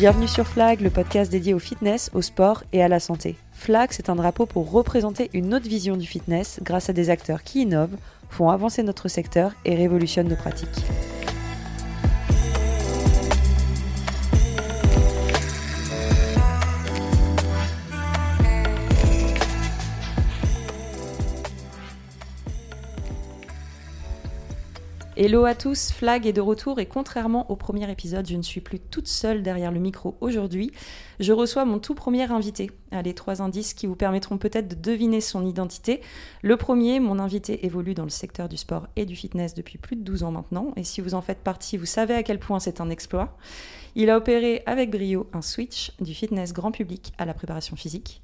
Bienvenue sur Flag, le podcast dédié au fitness, au sport et à la santé. Flag, c'est un drapeau pour représenter une autre vision du fitness grâce à des acteurs qui innovent, font avancer notre secteur et révolutionnent nos pratiques. Hello à tous, Flag est de retour et contrairement au premier épisode, je ne suis plus toute seule derrière le micro aujourd'hui. Je reçois mon tout premier invité. Allez, trois indices qui vous permettront peut-être de deviner son identité. Le premier, mon invité évolue dans le secteur du sport et du fitness depuis plus de 12 ans maintenant. Et si vous en faites partie, vous savez à quel point c'est un exploit. Il a opéré avec brio un switch du fitness grand public à la préparation physique.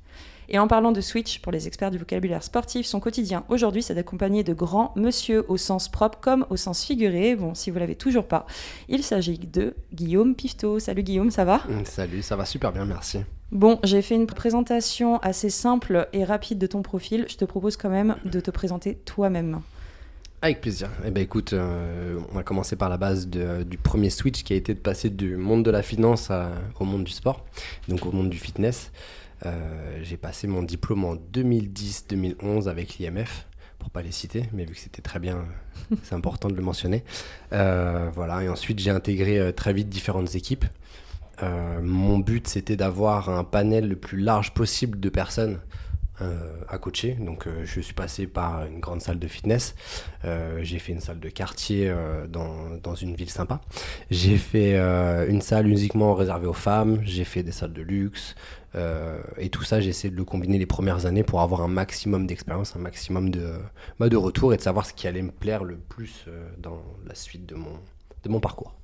Et en parlant de switch, pour les experts du vocabulaire sportif, son quotidien aujourd'hui, c'est d'accompagner de grands monsieur au sens propre comme au sens figuré. Bon, si vous l'avez toujours pas, il s'agit de Guillaume Pifto. Salut Guillaume, ça va? Mm, Salut, ça va super bien, merci. Bon, j'ai fait une présentation assez simple et rapide de ton profil. Je te propose quand même de te présenter toi-même. Avec plaisir. Eh ben écoute, euh, on va commencer par la base du premier switch qui a été de passer du monde de la finance au monde du sport, donc au monde du fitness. Euh, j'ai passé mon diplôme en 2010-2011 avec l'IMF, pour pas les citer, mais vu que c'était très bien, c'est important de le mentionner. Euh, voilà, et ensuite j'ai intégré euh, très vite différentes équipes. mon but c'était d'avoir un panel le plus large possible de personnes à coacher. Donc je suis passé par une grande salle de fitness, j'ai fait une salle de quartier dans, dans, une ville sympa, j'ai fait une salle uniquement réservée aux femmes, j'ai fait des salles de luxe, euh, et tout ça, j'ai essayé de le combiner les premières années pour avoir un maximum d'expérience, un maximum de, bah, de retour et de savoir ce qui allait me plaire le plus euh, dans la suite de mon, de mon parcours.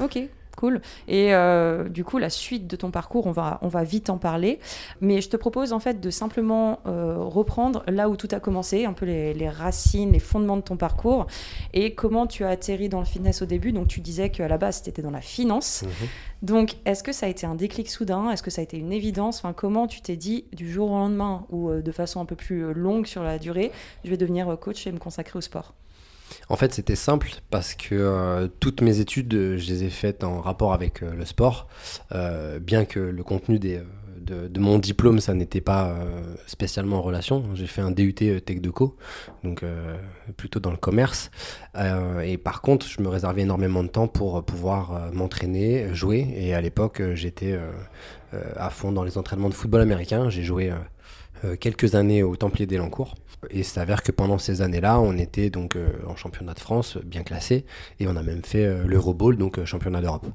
Ok, Cool. Et euh, du coup, la suite de ton parcours, on va, on va vite en parler. Mais je te propose en fait de simplement euh, reprendre là où tout a commencé, un peu les, racines, les fondements de ton parcours et comment tu as atterri dans le fitness au début. Donc, tu disais qu'à la base, tu étais dans la finance. Mhm. Donc, est-ce que ça a été un déclic soudain? Est-ce que ça a été une évidence? Enfin, Comment tu t'es dit du jour au lendemain ou euh, de façon un peu plus longue sur la durée, je vais devenir coach et me consacrer au sport? En fait, c'était simple parce que euh, toutes mes études, je les ai faites en rapport avec euh, le sport, euh, bien que le contenu de, mon diplôme, ça n'était pas spécialement en relation. J'ai fait un DUT Tech de Co, donc plutôt dans le commerce. et par contre, je me réservais énormément de temps pour pouvoir m'entraîner, jouer. Et à l'époque, j'étais à fond dans les entraînements de football américain. J'ai joué quelques années au Templier d'Elancourt. Et il s'avère que pendant ces années-là, on était donc euh, en championnat de France, bien classé, et on a même fait euh, l'Euroball, donc euh, championnat d'Europe.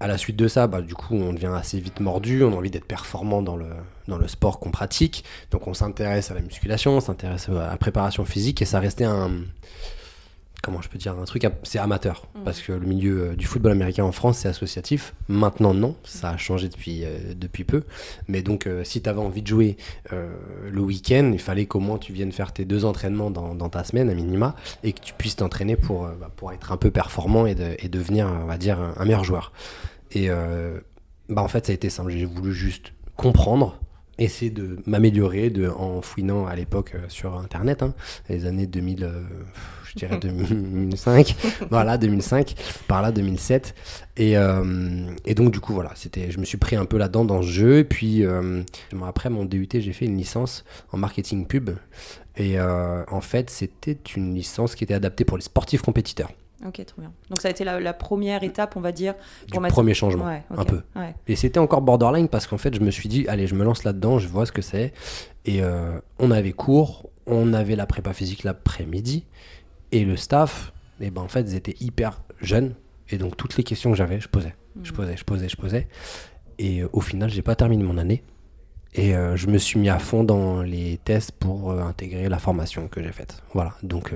À la suite de ça, bah, du coup, on devient assez vite mordu, on a envie d'être performant dans le, dans le sport qu'on pratique, donc on s'intéresse à la musculation, on s'intéresse à la préparation physique, et ça restait un, comment je peux dire un truc c'est amateur. Mm. parce que le milieu euh, du football américain en France c'est associatif. Maintenant non. Ça a changé depuis euh, depuis peu. Mais donc euh, si tu avais envie de jouer le week-end il fallait qu'au moins tu viennes faire tes deux entraînements dans, dans ta semaine à minima et que tu puisses t'entraîner pour bah, pour être un peu performant et, de, et devenir on va dire un, meilleur joueur. Et bah en fait ça a été simple. J'ai voulu juste comprendre essayer de m'améliorer de, en fouinant à l'époque sur internet hein, les années 2000 je dirais 2005, voilà 2005, par là 2007. Et, euh, et donc du coup voilà, c'était, je me suis pris un peu là-dedans dans ce jeu. Et puis euh, après mon DUT, j'ai fait une licence en marketing pub. Et euh, en fait, c'était une licence qui était adaptée pour les sportifs compétiteurs. Ok, trop bien. Donc ça a été la, première étape, on va dire. Pour du premier changement, un peu. Et c'était encore borderline parce qu'en fait, je me suis dit, allez, je me lance là-dedans, je vois ce que c'est. Et on avait cours, on avait la prépa physique l'après-midi. Et le staff, eh ben, en fait, ils étaient hyper jeunes. Et donc, toutes les questions que j'avais, je posais. Je hmm. posais, je posais, je posais. Et euh, au final, j'ai pas terminé mon année. Et euh, je me suis mis à fond dans les tests pour euh, intégrer la formation que j'ai faite. Voilà. Donc,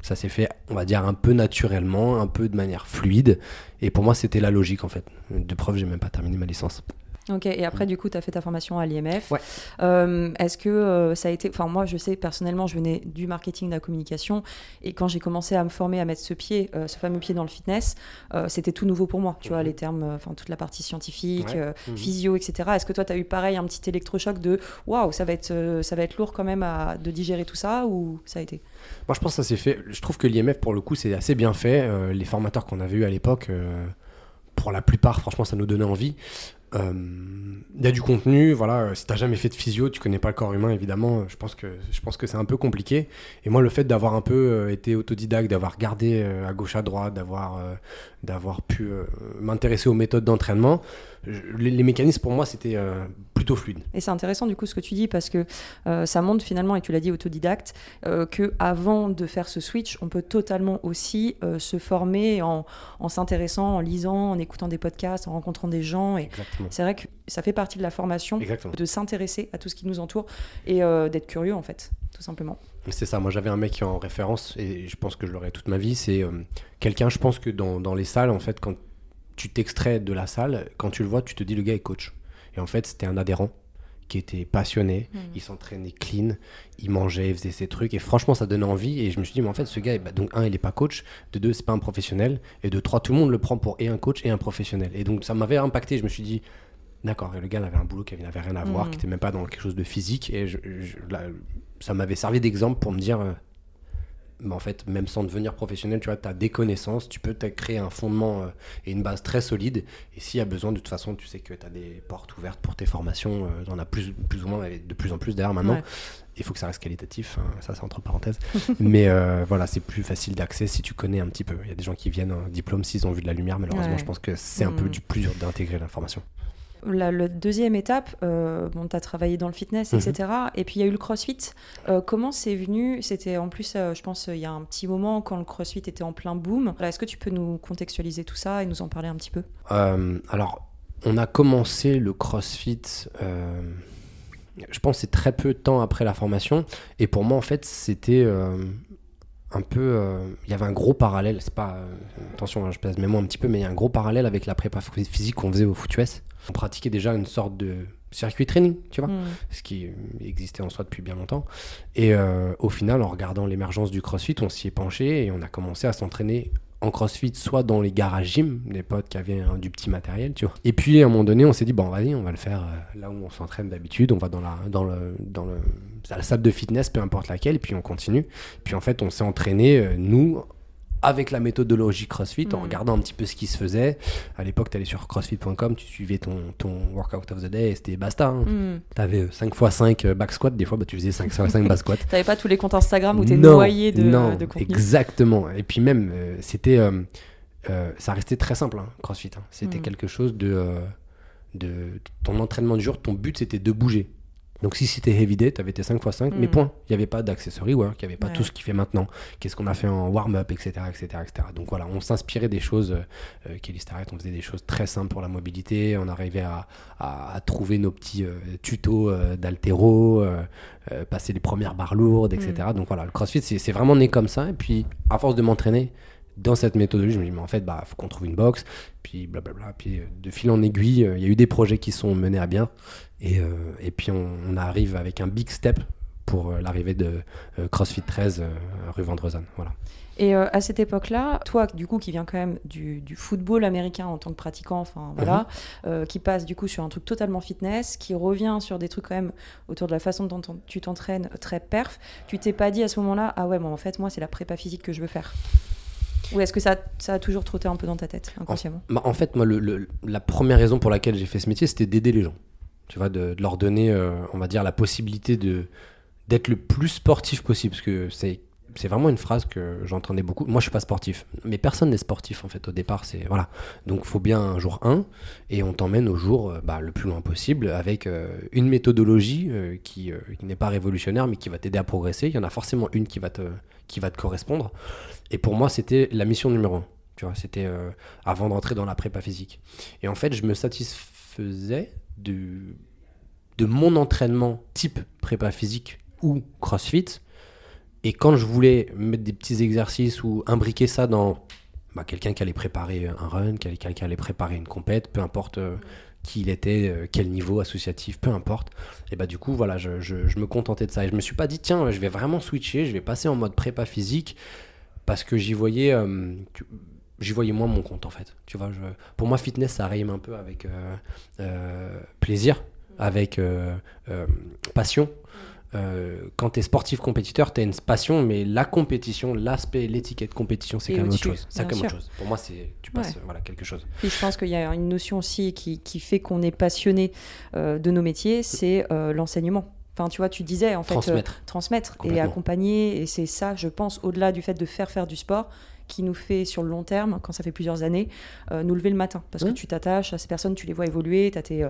ça s'est fait, on va dire, un peu naturellement, un peu de manière fluide. Et pour moi, c'était la logique, en fait. De preuve, j'ai même pas terminé ma licence. Ok, et après, du coup, tu as fait ta formation à l'IMF. Euh, est-ce que euh, ça a été. Enfin, moi, je sais, personnellement, je venais du marketing, de la communication. Et quand j'ai commencé à me former, à mettre ce pied, euh, ce fameux pied dans le fitness, c'était tout nouveau pour moi. Tu vois, mm-hmm. les termes, enfin, toute la partie scientifique, mm-hmm. physio, etc. Est-ce que toi, tu as eu pareil, un petit électrochoc de waouh, ça, va être, ça va être lourd quand même à, de digérer tout ça ou ça a été? Moi, je pense que ça s'est fait. Je trouve que l'IMF, pour le coup, c'est assez bien fait. les formateurs qu'on avait eu à l'époque pour la plupart, franchement, ça nous donnait envie. Euh, il y a du contenu, voilà. Si t'as jamais fait de physio, tu connais pas le corps humain, évidemment. Je pense que je pense que c'est un peu compliqué. Et moi, le fait d'avoir un peu euh, été autodidacte, d'avoir gardé à gauche à droite, d'avoir d'avoir pu m'intéresser aux méthodes d'entraînement, les, mécanismes pour moi c'était euh, plutôt fluide. Et c'est intéressant du coup ce que tu dis parce que euh, ça montre finalement, et tu l'as dit autodidacte, euh, que avant de faire ce switch, on peut totalement aussi se former en, s'intéressant, en lisant, en écoutant des podcasts, en rencontrant des gens. Et c'est vrai que ça fait partie de la formation de s'intéresser à tout ce qui nous entoure et d'être curieux en fait, tout simplement. C'est ça, moi j'avais un mec en référence et je pense que je l'aurai toute ma vie. C'est quelqu'un, je pense que dans, dans les salles, en fait, quand tu t'extrais de la salle, quand tu le vois, tu te dis le gars est coach. Et en fait, c'était un adhérent qui était passionné, il s'entraînait clean, il mangeait, il faisait ses trucs, et franchement, ça donnait envie. Et je me suis dit, mais en fait, ce gars, bah, donc, un, il n'est pas coach, de deux, c'est pas un professionnel, et de trois, tout le monde le prend pour et un coach et un professionnel. Et donc, ça m'avait impacté. Je me suis dit, d'accord, et le gars avait un boulot qui n'avait rien à voir, hmm. qui n'était même pas dans quelque chose de physique, et ça m'avait servi d'exemple pour me dire, mais en fait, même sans devenir professionnel, tu vois, tu as des connaissances, tu peux créer un fondement euh, et une base très solide. Et s'il y a besoin, de toute façon, tu sais que tu as des portes ouvertes pour tes formations. Euh, tu en as plus, plus ou moins, de plus en plus d'ailleurs maintenant. Il faut que ça reste qualitatif, hein, ça c'est entre parenthèses. mais euh, voilà, c'est plus facile d'accès si tu connais un petit peu. Il y a des gens qui viennent en diplôme s'ils ont vu de la lumière, malheureusement, je pense que c'est un peu mm. du plus dur d'intégrer l'information. La, deuxième étape, euh, bon, tu as travaillé dans le fitness, etc. Mhm. Et puis il y a eu le crossfit. Euh, comment c'est venu? C'était en plus, euh, je pense, il y a un petit moment quand le crossfit était en plein boom. Est-ce que tu peux nous contextualiser tout ça et nous en parler un petit peu? Alors, on a commencé le crossfit. je pense c'est très peu de temps après la formation. Et pour moi, en fait, c'était un peu. Il y avait un gros parallèle. C'est pas. attention, hein, je pèse mes mots un petit peu, mais il y a un gros parallèle avec la prépa physique qu'on faisait au FootUS on pratiquait déjà une sorte de circuit training, tu vois, mm. ce qui existait en soi depuis bien longtemps. Et euh, au final, en regardant l'émergence du CrossFit, on s'y est penché et on a commencé à s'entraîner en CrossFit, soit dans les garages gym, des potes qui avaient du petit matériel, tu vois. Et puis à un moment donné, on s'est dit bon, vas-y, on va le faire euh, là où on s'entraîne d'habitude. On va dans la dans le dans le la salle de fitness, peu importe laquelle, et puis on continue. Puis en fait, on s'est entraîné euh, nous avec la méthodologie CrossFit, en mm. regardant un petit peu ce qui se faisait. À l'époque, tu allais sur crossfit.com, tu suivais ton, ton workout of the day et c'était basta. Hein. Mm. Tu avais 5 x 5 back squat, des fois bah, tu faisais 5 x 5 back squat. tu pas tous les comptes Instagram où tu es noyé de, non, de contenu. Exactement. Et puis même, euh, c'était, euh, euh, ça restait très simple, hein, CrossFit. Hein. C'était mm. quelque chose de, de ton entraînement du jour, ton but c'était de bouger. Donc si c'était heavy day, tu avais tes 5 x 5, mais point. Il n'y avait pas d'accessory work, il n'y avait pas tout ce qu'il fait maintenant. Qu'est-ce qu'on a fait en warm-up, etc., etc., etc. Donc voilà, on s'inspirait des choses, euh, Kelly Starrett, on faisait des choses très simples pour la mobilité, on arrivait à, à, trouver nos petits euh, tutos euh, d'altéro, euh, passer les premières barres lourdes, etc. Mm. Donc voilà, le CrossFit, c'est vraiment né comme ça. Et puis, à force de m'entraîner, dans cette méthodologie, je me dis, mais en fait, bah, faut qu'on trouve une box, puis blablabla. Puis de fil en aiguille, il y a eu des projets qui sont menés à bien. Et, euh, et puis on, arrive avec un big step pour euh, l'arrivée de euh, CrossFit 13 rue Vendrezane. Voilà. Et à cette époque-là, toi, du coup, qui viens quand même du, du football américain en tant que pratiquant, enfin voilà, mhm. qui passe du coup sur un truc totalement fitness, qui revient sur des trucs quand même autour de la façon dont tu t'entraînes très perf, tu t'es pas dit à ce moment-là, ah ouais, bon, en fait, moi, c'est la prépa physique que je veux faire ou est-ce que ça, ça, a toujours trotté un peu dans ta tête, inconsciemment en, bah, fait, moi, la première raison pour laquelle j'ai fait ce métier, c'était d'aider les gens. Tu vois, de, leur donner, euh, on va dire, la possibilité de d'être le plus sportif possible, parce que c'est c'est vraiment une phrase que j'entendais beaucoup. Moi, je suis pas sportif, mais personne n'est sportif en fait au départ. C'est voilà. Donc, faut bien un jour 1 et on t'emmène au jour euh, bah, le plus loin possible avec euh, une méthodologie qui, qui n'est pas révolutionnaire, mais qui va t'aider à progresser. Il y en a forcément une qui va te qui va te correspondre. Et pour moi, c'était la mission numéro 1. Tu vois, c'était avant d'entrer dans la prépa physique. Et en fait, je me satisfaisais de, de mon entraînement type prépa physique ou crossfit. Et quand je voulais mettre des petits exercices ou imbriquer ça dans bah, quelqu'un qui allait préparer un run, quelqu'un qui allait préparer une compète, peu importe euh, qui il était, euh, quel niveau associatif, peu importe. Et bah du coup, voilà, je, me contentais de ça. Et je me suis pas dit, tiens, je vais vraiment switcher, je vais passer en mode prépa physique parce que j'y voyais, euh, voyais moins mon compte en fait. Tu vois, pour moi, fitness, ça rime un peu avec plaisir avec passion. Euh, quand tu es sportif compétiteur, tu as une passion, mais la compétition, l'aspect, l'étiquette compétition, c'est quand même autre chose. Autre chose. Pour moi, c'est tu passes voilà, quelque chose. Et je pense qu'il y a une notion aussi qui, qui fait qu'on est passionné euh, de nos métiers, c'est euh, l'enseignement. Enfin, tu vois, tu disais en fait transmettre, transmettre et accompagner. Et c'est ça, je pense, au-delà du fait de faire faire du sport, qui nous fait sur le long terme, quand ça fait plusieurs années, nous lever le matin. Parce que tu t'attaches à ces personnes, tu les vois évoluer, tu as tes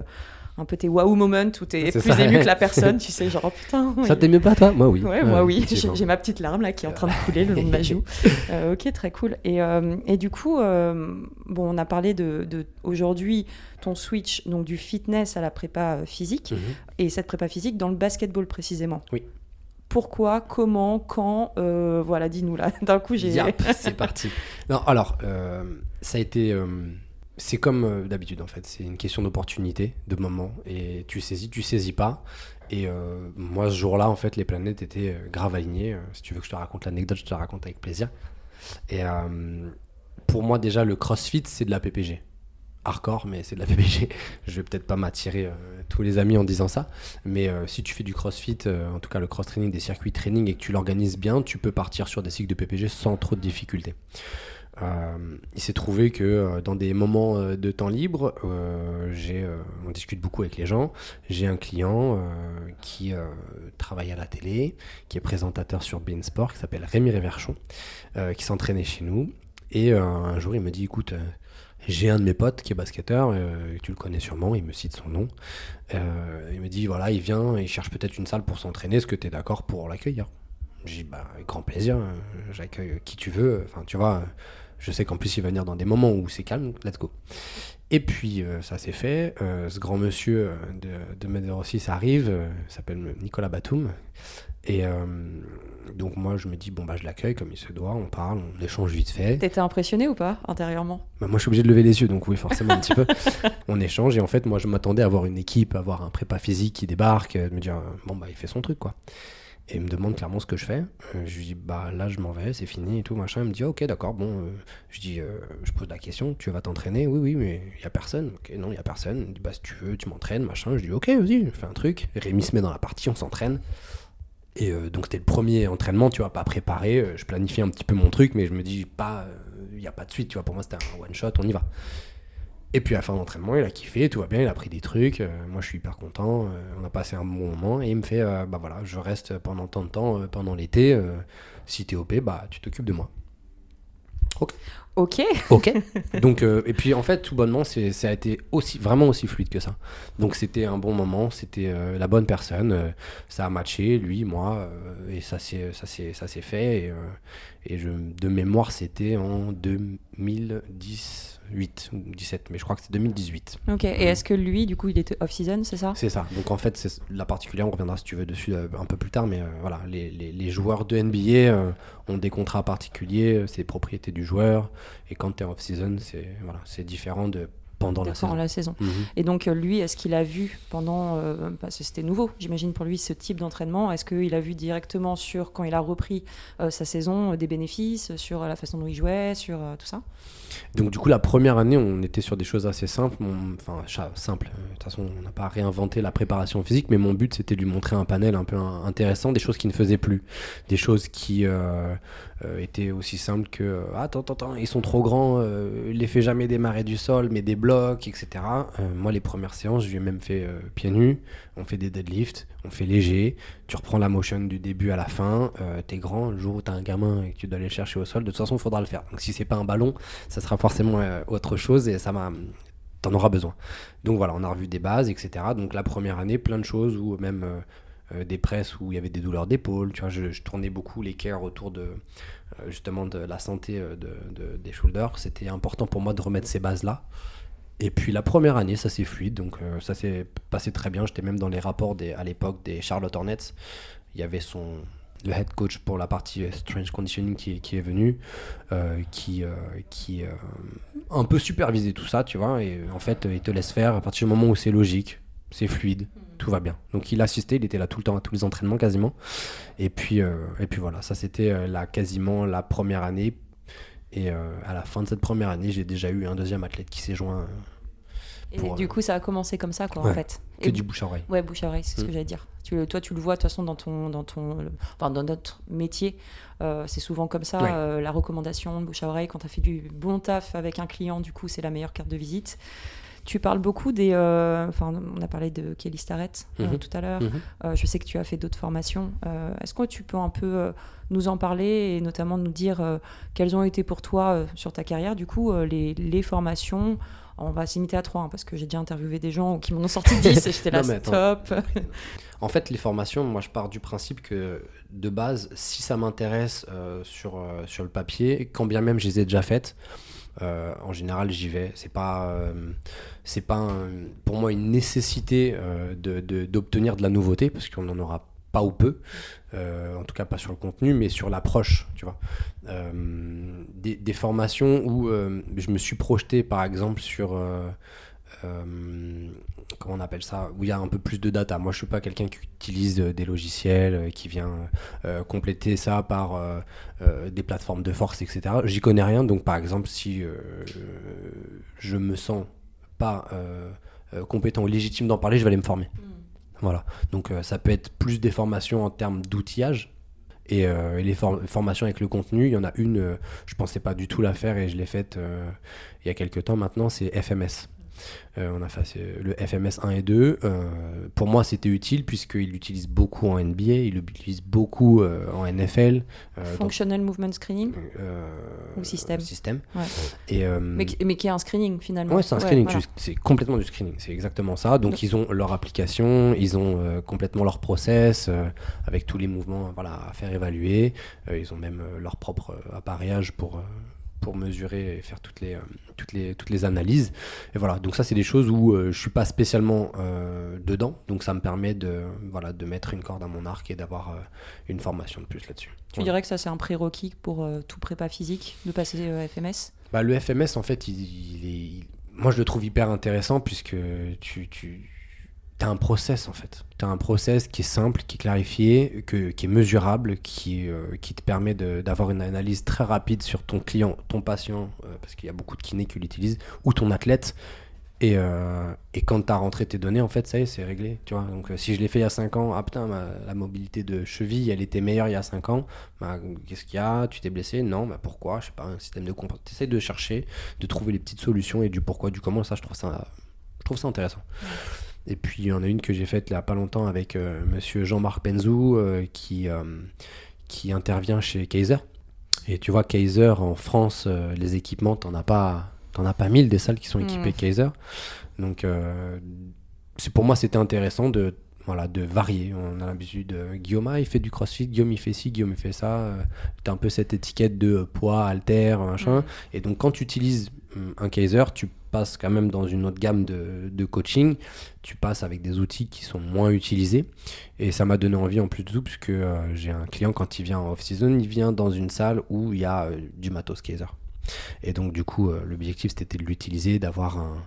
un peu tes wow moments où t'es plus ému que la personne, tu sais, genre oh, putain. Ça t'aime pas toi? Moi oui. Ouais, moi oui. J'ai ma petite larme là qui est en train de couler le long de ma joue. Euh, ok, très cool. Et, euh, et du coup, euh, bon, on a parlé de, de aujourd'hui ton switch donc du fitness à la prépa physique mhm. et cette prépa physique dans le basketball précisément. Oui. Pourquoi, comment, quand Voilà, dis-nous là. D'un coup, j'ai. c'est parti. Non, alors, ça a été c'est comme euh, d'habitude en fait, c'est une question d'opportunité, de moment, et tu saisis, tu saisis pas. Et euh, moi ce jour-là en fait, les planètes étaient euh, grave si tu veux que je te raconte l'anecdote, je te la raconte avec plaisir. Et pour moi déjà le CrossFit c'est de la PPG. Hardcore, mais c'est de la PPG. je vais peut-être pas m'attirer tous les amis en disant ça, mais si tu fais du CrossFit, en tout cas le cross training, des circuits training et que tu l'organises bien, tu peux partir sur des cycles de PPG sans trop de difficultés. Euh, il s'est trouvé que euh, dans des moments euh, de temps libre, j'ai, on discute beaucoup avec les gens. J'ai un client qui travaille à la télé, qui est présentateur sur Bein Sport, qui s'appelle Rémi Réverchon, qui s'entraînait chez nous. Et un jour, il me dit écoute, j'ai un de mes potes qui est basketteur, tu le connais sûrement, il me cite son nom. il me dit voilà, il vient, il cherche peut-être une salle pour s'entraîner, est-ce que tu es d'accord pour l'accueillir? J'ai dit bah, avec grand plaisir, j'accueille qui tu veux. Enfin, tu vois, je sais qu'en plus, il va venir dans des moments où c'est calme, let's go. Et puis, euh, ça s'est fait. Euh, ce grand monsieur euh, de, de Med 06 arrive, s'appelle Nicolas Batum. Et donc, moi, je me dis, bon, bah, je l'accueille comme il se doit, on parle, on échange vite fait. T'étais impressionné ou pas, intérieurement? Bah, Moi, je suis obligé de lever les yeux, donc oui, forcément, un petit peu. On échange, et en fait, moi, je m'attendais à avoir une équipe, à avoir un prépa physique qui débarque, de me dire, bon, bah, il fait son truc, quoi. Et il me demande clairement ce que je fais. Euh, je lui dis, bah là, je m'en vais, c'est fini et tout, machin. Il me dit, ok, d'accord, bon. Euh, je dis, euh, je pose la question, tu vas t'entraîner? Oui, oui, mais il n'y a personne. Ok, non, il n'y a personne. Il me dit, bah si tu veux, tu m'entraînes, machin. Je dis, ok, vas-y, fais un truc. Rémi se met dans la partie, on s'entraîne. Et donc, c'était le premier entraînement, tu vois, pas préparé. Je planifie un petit peu mon truc, mais je me dis, pas, il n'y a pas de suite, tu vois. Pour moi, c'était un one shot, on y va. Et puis à la fin de l'entraînement, il a kiffé, tout va bien, il a pris des trucs. Euh, moi, je suis hyper content. Euh, on a passé un bon moment et il me fait euh, bah voilà, je reste pendant tant de temps pendant l'été. si t'es OP, bah tu t'occupes de moi. Ok. Ok. Ok. Donc et puis en fait, tout bonnement, c'est ça a été aussi vraiment aussi fluide que ça. Donc c'était un bon moment, c'était la bonne personne. ça a matché, lui, moi, et ça s'est ça c'est ça s'est fait. Et, et je, de mémoire, c'était en 2010. 8 ou 17, mais je crois que c'est 2018. Ok, et est-ce que lui, du coup, il était off-season, c'est ça? C'est ça. Donc en fait, c'est la particulière, on reviendra si tu veux dessus euh, un peu plus tard, mais euh, voilà, les, les, les, joueurs de NBA euh, ont des contrats particuliers, c'est propriété du joueur, et quand tu es off-season, c'est voilà, différent de pendant la saison. La saison. Mhm. Et donc lui, est-ce qu'il a vu pendant, parce que c'était nouveau, j'imagine pour lui ce type d'entraînement, est-ce qu'il a vu directement sur quand il a repris sa saison des bénéfices, sur la façon dont il jouait, sur tout ça? Donc du coup, la première année, on était sur des choses assez simples. enfin, simple. De toute façon, on n'a pas réinventé la préparation physique, mais mon but, c'était de lui montrer un panel un peu intéressant, des choses qui ne faisaient plus, des choses qui euh, euh, étaient aussi simples que euh, attends, attends, attends, ils sont trop grands, il les fait jamais démarrer du sol, mais des blocs, etc. moi, les premières séances, je lui ai même fait pieds nus. On fait des deadlifts, on fait léger. Tu reprends la motion du début à la fin. t'es grand, le jour où t'as un gamin et que tu dois aller le chercher au sol, de toute façon, il faudra le faire. Donc si c'est pas un ballon, ça sera forcément euh, autre chose et ça m'a t'en auras besoin. Donc voilà, on a revu des bases, etc. Donc la première année, plein de choses, ou même euh, euh, des presses où il y avait des douleurs d'épaule. Tu vois, je, tournais beaucoup les autour de justement de la santé de, des shoulders. C'était important pour moi de remettre ces bases-là. Et puis la première année, ça s'est fluide, donc ça s'est passé très bien. J'étais même dans les rapports à l'époque des Charlotte Hornets. Il y avait son, le head coach pour la partie euh, strange conditioning qui, est venu, euh, qui, euh, qui un peu supervisé tout ça, tu vois, et en fait, il te laisse faire à partir du moment où c'est logique, c'est fluide, tout va bien. Donc il assistait, il était là tout le temps à tous les entraînements quasiment. Et puis, et puis voilà, ça c'était la, quasiment la première année. Et à la fin de cette première année, j'ai déjà eu un deuxième athlète qui s'est joint Et du euh, coup, ça a commencé comme ça, quoi, en fait. Que Et- du bouche à oreille. Ouais, bouche à oreille, c'est ce Mm. que j'allais dire. Tu, toi, tu le vois de toute façon dans ton, dans ton, le- enfin dans notre métier, euh, c'est souvent comme ça. Ouais. euh, la recommandation de bouche à oreille, quand tu as fait du bon taf avec un client, du coup, c'est la meilleure carte de visite. Tu parles beaucoup des, euh, enfin, on a parlé de Kelly Starrett euh, Mhm. tout à l'heure. Mhm. Euh, je sais que tu as fait d'autres formations. Est-ce que tu peux un peu nous en parler et notamment nous dire euh, quelles ont été pour toi euh, sur ta carrière, du coup, euh, les, les formations? On va s'imiter à trois hein, parce que j'ai déjà interviewé des gens qui m'en ont sorti 10 et j'étais là, stop. En fait, les formations, moi, je pars du principe que de base, si ça m'intéresse sur, sur le papier, quand bien même je les ai déjà faites, euh, en général, j'y vais. C'est pas, euh, c'est pas pour moi une nécessité euh, d'obtenir de, la nouveauté parce qu'on n'en aura pas ou peu. En tout cas, pas sur le contenu, mais sur l'approche, tu vois. Des, des formations où je me suis projeté, par exemple, sur comment on appelle ça, où il y a un peu plus de data. Moi, je suis pas quelqu'un qui utilise euh, des logiciels, euh, qui vient euh, compléter ça par euh, euh, des plateformes de force, etc. J'y connais rien, donc par exemple, si euh, je me sens pas euh, euh, compétent ou légitime d'en parler, je vais aller me former. Voilà. Donc euh, ça peut être plus des formations en termes d'outillage. Et, euh, et les for- formations avec le contenu, il y en a une, euh, je pensais pas du tout la faire et je l'ai faite euh, il y a quelques temps maintenant, c'est FMS. Euh, on a fait euh, le FMS 1 et 2. Euh, pour moi, c'était utile puisqu'il l'utilise beaucoup en NBA, il l'utilise beaucoup en NFL. Functional Movement Screening, Ou système. système. Ouais. Et, mais, qui- mais qui est un screening finalement. Ouais, c'est un screening, voilà. c'est complètement du screening, c'est exactement ça. Donc Donc- ils ont leur application, ils ont complètement leur process avec tous les mouvements voilà, à faire évaluer. Ils ont même leur propre appareillage pour, pour mesurer et faire toutes les, toutes les, toutes les analyses. Et voilà, donc ça c'est des choses où euh, je suis pas spécialement euh, dedans, donc ça me permet de, voilà, de mettre une corde à mon arc et d'avoir euh, une formation de plus là-dessus. Tu Voilà. dirais que ça c'est un prérequis pour tout prépa physique de passer FMS Bah, le FMS, en fait, il, il est, il- moi je le trouve hyper intéressant puisque tu, tu as un process en fait. Tu as un process qui est simple, qui est clarifié, que, qui est mesurable, qui, euh, qui te permet d'avoir une analyse très rapide sur ton client, ton patient, euh, parce qu'il y a beaucoup de kinés qui l'utilisent, ou ton athlète. Et, euh, et quand tu as rentré tes données, en fait, ça y est, c'est réglé. Tu vois Donc, si je l'ai fait il y a 5 ans, ah putain, la mobilité de cheville, elle était meilleure il y a 5 ans. Bah, Qu'est-ce qu'il y a? Tu t'es blessé? Non, bah pourquoi? Je sais pas, un système de compensation. Tu de chercher, de trouver les petites solutions et du pourquoi, du comment. Ça, je trouve ça, je trouve ça intéressant. Et puis, il y en a une que j'ai faite a pas longtemps avec euh, monsieur Jean-Marc Benzou euh, qui, euh, qui intervient chez Kaiser. Et tu vois, Kaiser en France, euh, les équipements, t'en as pas, t'en as pas mille des salles qui sont équipées Mm. Kaiser. Donc, c'est pour moi, c'était intéressant de, voilà, de varier. On a l'habitude, Guillaume, ah, il fait du crossfit, Guillaume, il fait ci, Guillaume, il fait ça. Euh, T'as un peu cette étiquette de poids, halter, machin. Mm. Et donc, quand tu utilises hum, un Kaiser, tu passes quand même dans une autre gamme de, coaching. Tu passes avec des outils qui sont moins utilisés. Et ça m'a donné envie en plus de tout, puisque euh, j'ai un client, quand il vient en off-season, il vient dans une salle où il y a euh, du matos Kaiser. Et donc, du coup, euh, l'objectif, c'était de l'utiliser, d'avoir un-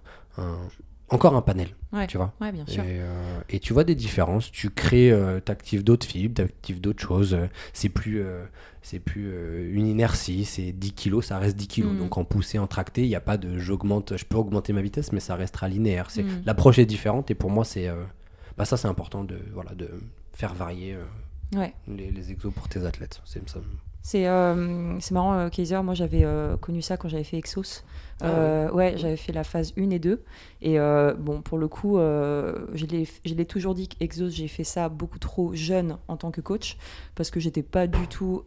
encore un panel, Ouais. tu vois. Ouais, bien Et, sûr. euh, et tu vois des différences, tu crées, euh, t'actives d'autres fibres, t'actives d'autres choses. euh, c'est plus, euh, c'est plus une inertie, c'est 10 kilos, ça reste 10 kilos. Mm. Donc en poussée, en tracté, il n'y a pas de j'augmente, je peux augmenter ma vitesse, mais ça restera linéaire. C'est, Mm. L'approche est différente et pour moi, c'est, bah ça c'est important de, voilà, de faire varier Ouais. les, les exos pour tes athlètes. C'est ça. C'est euh, marrant, euh, Kaiser, moi j'avais euh, connu ça quand j'avais fait Exos. Ah Euh, ouais, j'avais fait la phase 1 et 2. Et bon, pour le coup, je l'ai je l'ai toujours dit qu'Exos, j'ai fait ça beaucoup trop jeune en tant que coach, parce que j'étais pas du tout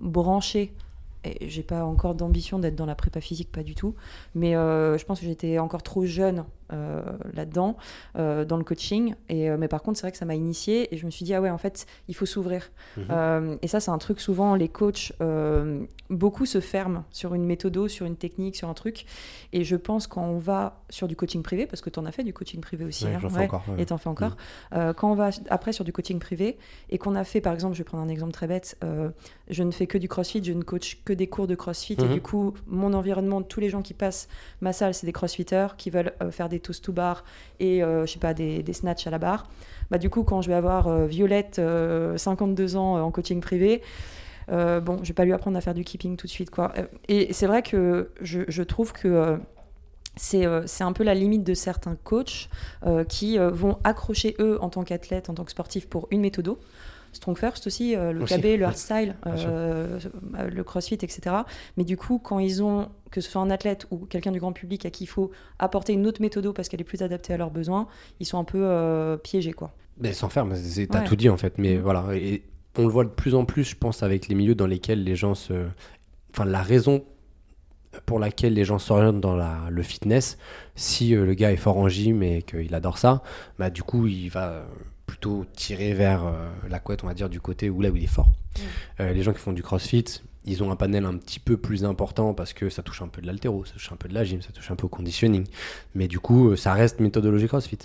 branchée. J'ai pas encore d'ambition d'être dans la prépa physique, pas du tout. Mais euh, je pense que j'étais encore trop jeune euh, là-dedans, euh, dans le coaching. Et, mais par contre, c'est vrai que ça m'a initié et je me suis dit, ah ouais, en fait, il faut s'ouvrir. Mhm. Et ça, c'est un truc souvent, les coachs, beaucoup se ferment sur une méthode, sur une technique, sur un truc. Et je pense quand on va sur du coaching privé, parce que tu en as fait du coaching privé aussi, Ouais, hein, ouais, encore, ouais. et t'en fais encore, euh, quand on va après sur du coaching privé et qu'on a fait, par exemple, je vais prendre un exemple très bête, je ne fais que du crossfit, je ne coach que des cours de crossfit, et Mhm. du coup, mon environnement, tous les gens qui passent ma salle, c'est des crossfitters qui veulent euh, faire des toast to bar et, euh, je sais pas, des, des snatchs à la barre. Bah, du coup, quand je vais avoir euh, Violette, euh, 52 ans, en coaching privé, euh, bon, je vais pas lui apprendre à faire du keeping tout de suite, quoi. Et c'est vrai que je, je trouve que euh, c'est un peu la limite de certains coachs qui vont accrocher eux en tant qu'athlète, en tant que sportif pour une méthode Strong First aussi, euh, le KB, le hardstyle, euh, euh, le crossfit, etc. Mais du coup, quand ils ont, que ce soit un athlète ou quelqu'un du grand public à qui il faut apporter une autre méthode parce qu'elle est plus adaptée à leurs besoins, ils sont un peu piégés. quoi. Mais sans faire, t'as tout dit en fait. Mais voilà, et on le voit de plus en plus, je pense, avec les milieux dans lesquels les gens se. Enfin, la raison pour laquelle les gens s'orientent dans la, le fitness, si le gars est fort en gym et qu'il adore ça, bah du coup il va plutôt tiré vers euh, la couette, on va dire, du côté où là où il est fort. Mm. Euh, les gens qui font du crossfit, ils ont un panel un petit peu plus important parce que ça touche un peu de l'altéro, ça touche un peu de la gym, ça touche un peu au conditioning. Mais du coup, euh, ça reste méthodologie crossfit.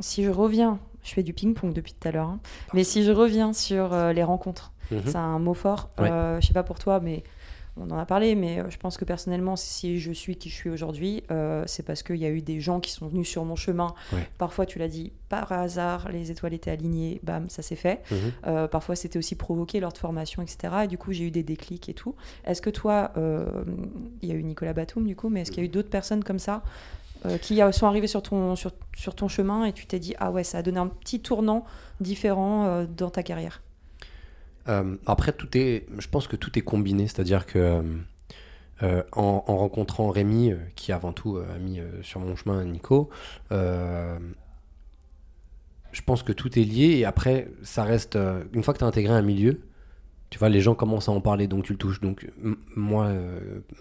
Si je reviens, je fais du ping-pong depuis tout à l'heure, hein, mais si je reviens sur les rencontres, mhm. c'est un mot fort. je sais pas pour toi, mais on en a parlé, mais euh, je pense que personnellement, si je suis qui je suis aujourd'hui, euh, c'est parce qu'il y a eu des gens qui sont venus sur mon chemin. Parfois, tu l'as dit, par hasard, les étoiles étaient alignées, bam, ça s'est fait. Mhm. Euh, parfois, c'était aussi provoqué lors de formation, etc. Et du coup, j'ai eu des déclics et tout. Est-ce que toi, il y a eu Nicolas Batum, du coup, mais est-ce qu'il y a eu d'autres personnes comme ça qui sont arrivées sur ton, sur, sur ton chemin et tu t'es dit, ah ouais, ça a donné un petit tournant différent dans ta carrière? Euh, après, tout est, je pense que tout est combiné, c'est-à-dire que euh, euh, en, rencontrant Rémi, qui avant tout a mis sur mon chemin Nico, je pense que tout est lié et après, ça reste. une fois que tu as intégré un milieu, tu vois, les gens commencent à en parler, donc tu le touches. Donc, moi,